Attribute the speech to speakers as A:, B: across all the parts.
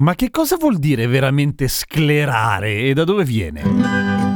A: Ma che cosa vuol dire veramente sclerare e da dove viene?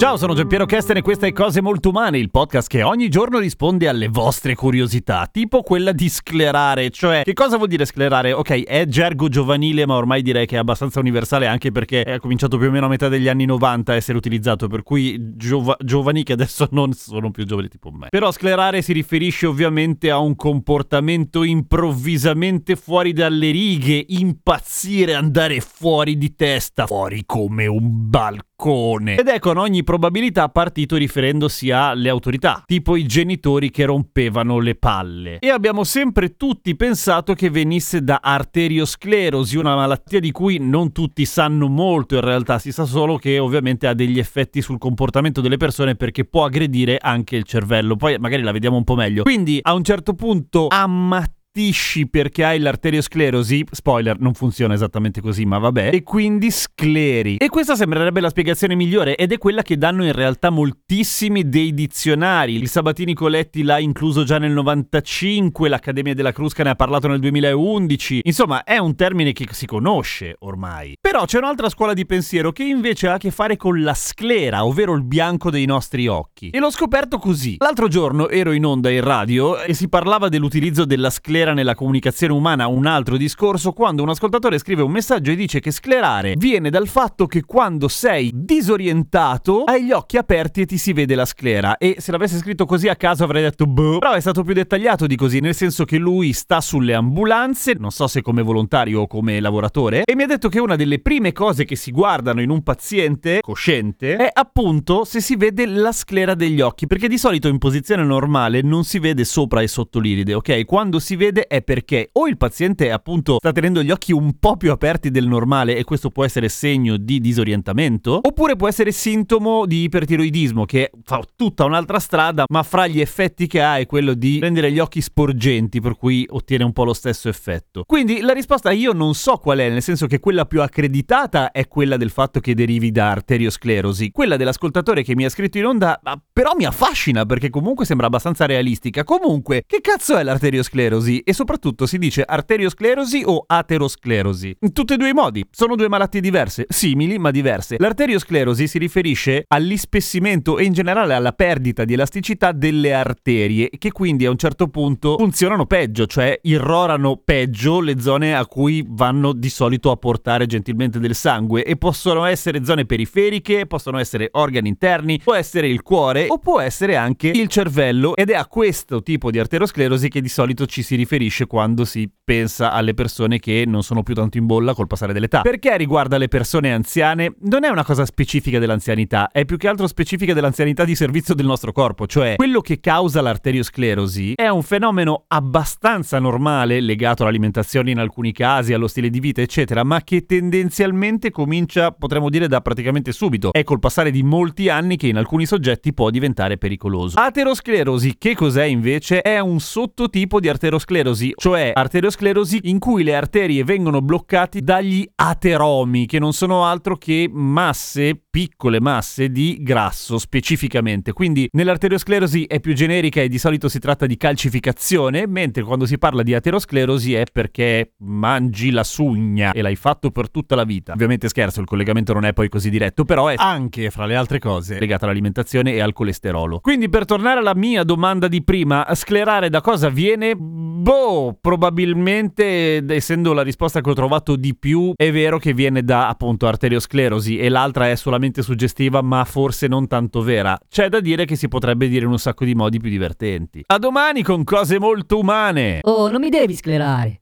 A: Ciao, sono Giampiero Kesten e questa è Cose Molto Umane, il podcast che ogni giorno risponde alle vostre curiosità, tipo quella di sclerare, cioè che cosa vuol dire sclerare? Ok, è gergo giovanile, ma ormai direi che è abbastanza universale anche perché è cominciato più o meno a metà degli anni 90 a essere utilizzato, per cui giova- giovani che adesso non sono più giovani tipo me. Però sclerare si riferisce ovviamente a un comportamento improvvisamente fuori dalle righe, impazzire, andare fuori di testa, fuori come un balcone balcone. Ed è con ogni probabilità partito riferendosi alle autorità, tipo i genitori che rompevano le palle. E abbiamo sempre tutti pensato che venisse da arteriosclerosi, una malattia di cui non tutti sanno molto in realtà, si sa solo che ovviamente ha degli effetti sul comportamento delle persone perché può aggredire anche il cervello. Poi magari la vediamo un po' meglio. Quindi a un certo punto ammattare Tisci perché hai l'arteriosclerosi, spoiler, non funziona esattamente così, ma vabbè, e quindi scleri. E questa sembrerebbe la spiegazione migliore ed è quella che danno in realtà moltissimi dei dizionari. Il Sabatini Coletti l'ha incluso già nel 95, l'Accademia della Crusca ne ha parlato nel 2011. Insomma, è un termine che si conosce ormai. Però c'è un'altra scuola di pensiero che invece ha a che fare con la sclera, ovvero il bianco dei nostri occhi. E l'ho scoperto così. L'altro giorno ero in onda in radio e si parlava dell'utilizzo della sclera sclera nella comunicazione umana un altro discorso quando un ascoltatore scrive un messaggio e dice che sclerare viene dal fatto che quando sei disorientato hai gli occhi aperti e ti si vede la sclera. E se l'avesse scritto così a caso avrei detto boh però è stato più dettagliato di così nel senso che lui sta sulle ambulanze non so se come volontario o come lavoratore e mi ha detto che una delle prime cose che si guardano in un paziente cosciente è appunto se si vede la sclera degli occhi perché di solito in posizione normale non si vede sopra e sotto l'iride ok? Quando si vede succede è perché o il paziente appunto sta tenendo gli occhi un po' più aperti del normale e questo può essere segno di disorientamento, oppure può essere sintomo di ipertiroidismo che fa tutta un'altra strada, ma fra gli effetti che ha è quello di rendere gli occhi sporgenti, per cui ottiene un po' lo stesso effetto. Quindi la risposta io non so qual è, nel senso che quella più accreditata è quella del fatto che derivi da arteriosclerosi. Quella dell'ascoltatore che mi ha scritto in onda, però mi affascina perché comunque sembra abbastanza realistica. Comunque, che cazzo è l'arteriosclerosi? E soprattutto si dice arteriosclerosi o aterosclerosi. In tutti e due i modi, sono due malattie diverse, simili ma diverse. L'arteriosclerosi si riferisce all'ispessimento e in generale alla perdita di elasticità delle arterie che quindi a un certo punto funzionano peggio, cioè irrorano peggio le zone a cui vanno di solito a portare gentilmente del sangue e possono essere zone periferiche, possono essere organi interni, può essere il cuore o può essere anche il cervello ed è a questo tipo di arteriosclerosi che di solito ci si riferisce riferisce quando si pensa alle persone che non sono più tanto in bolla col passare dell'età. Perché riguarda le persone anziane non è una cosa specifica dell'anzianità, è più che altro specifica dell'anzianità di servizio del nostro corpo, cioè quello che causa l'arteriosclerosi è un fenomeno abbastanza normale legato all'alimentazione in alcuni casi, allo stile di vita, eccetera, ma che tendenzialmente comincia, potremmo dire, da praticamente subito. È col passare di molti anni che in alcuni soggetti può diventare pericoloso. Aterosclerosi, che cos'è invece? È un sottotipo di arteriosclerosi arteriosclerosi, cioè arteriosclerosi in cui le arterie vengono bloccate dagli ateromi, che non sono altro che masse, piccole masse di grasso specificamente. Quindi nell'arteriosclerosi è più generica e di solito si tratta di calcificazione, mentre quando si parla di aterosclerosi è perché mangi la sugna e l'hai fatto per tutta la vita. Ovviamente scherzo, il collegamento non è poi così diretto, però è anche fra le altre cose legata all'alimentazione e al colesterolo. Quindi per tornare alla mia domanda di prima, sclerare da cosa viene? Boh, probabilmente, essendo la risposta che ho trovato di più, è vero che viene da appunto arteriosclerosi e l'altra è solamente suggestiva, ma forse non tanto vera. C'è da dire che si potrebbe dire in un sacco di modi più divertenti. A domani con cose molto umane.
B: Oh, non mi devi sclerare.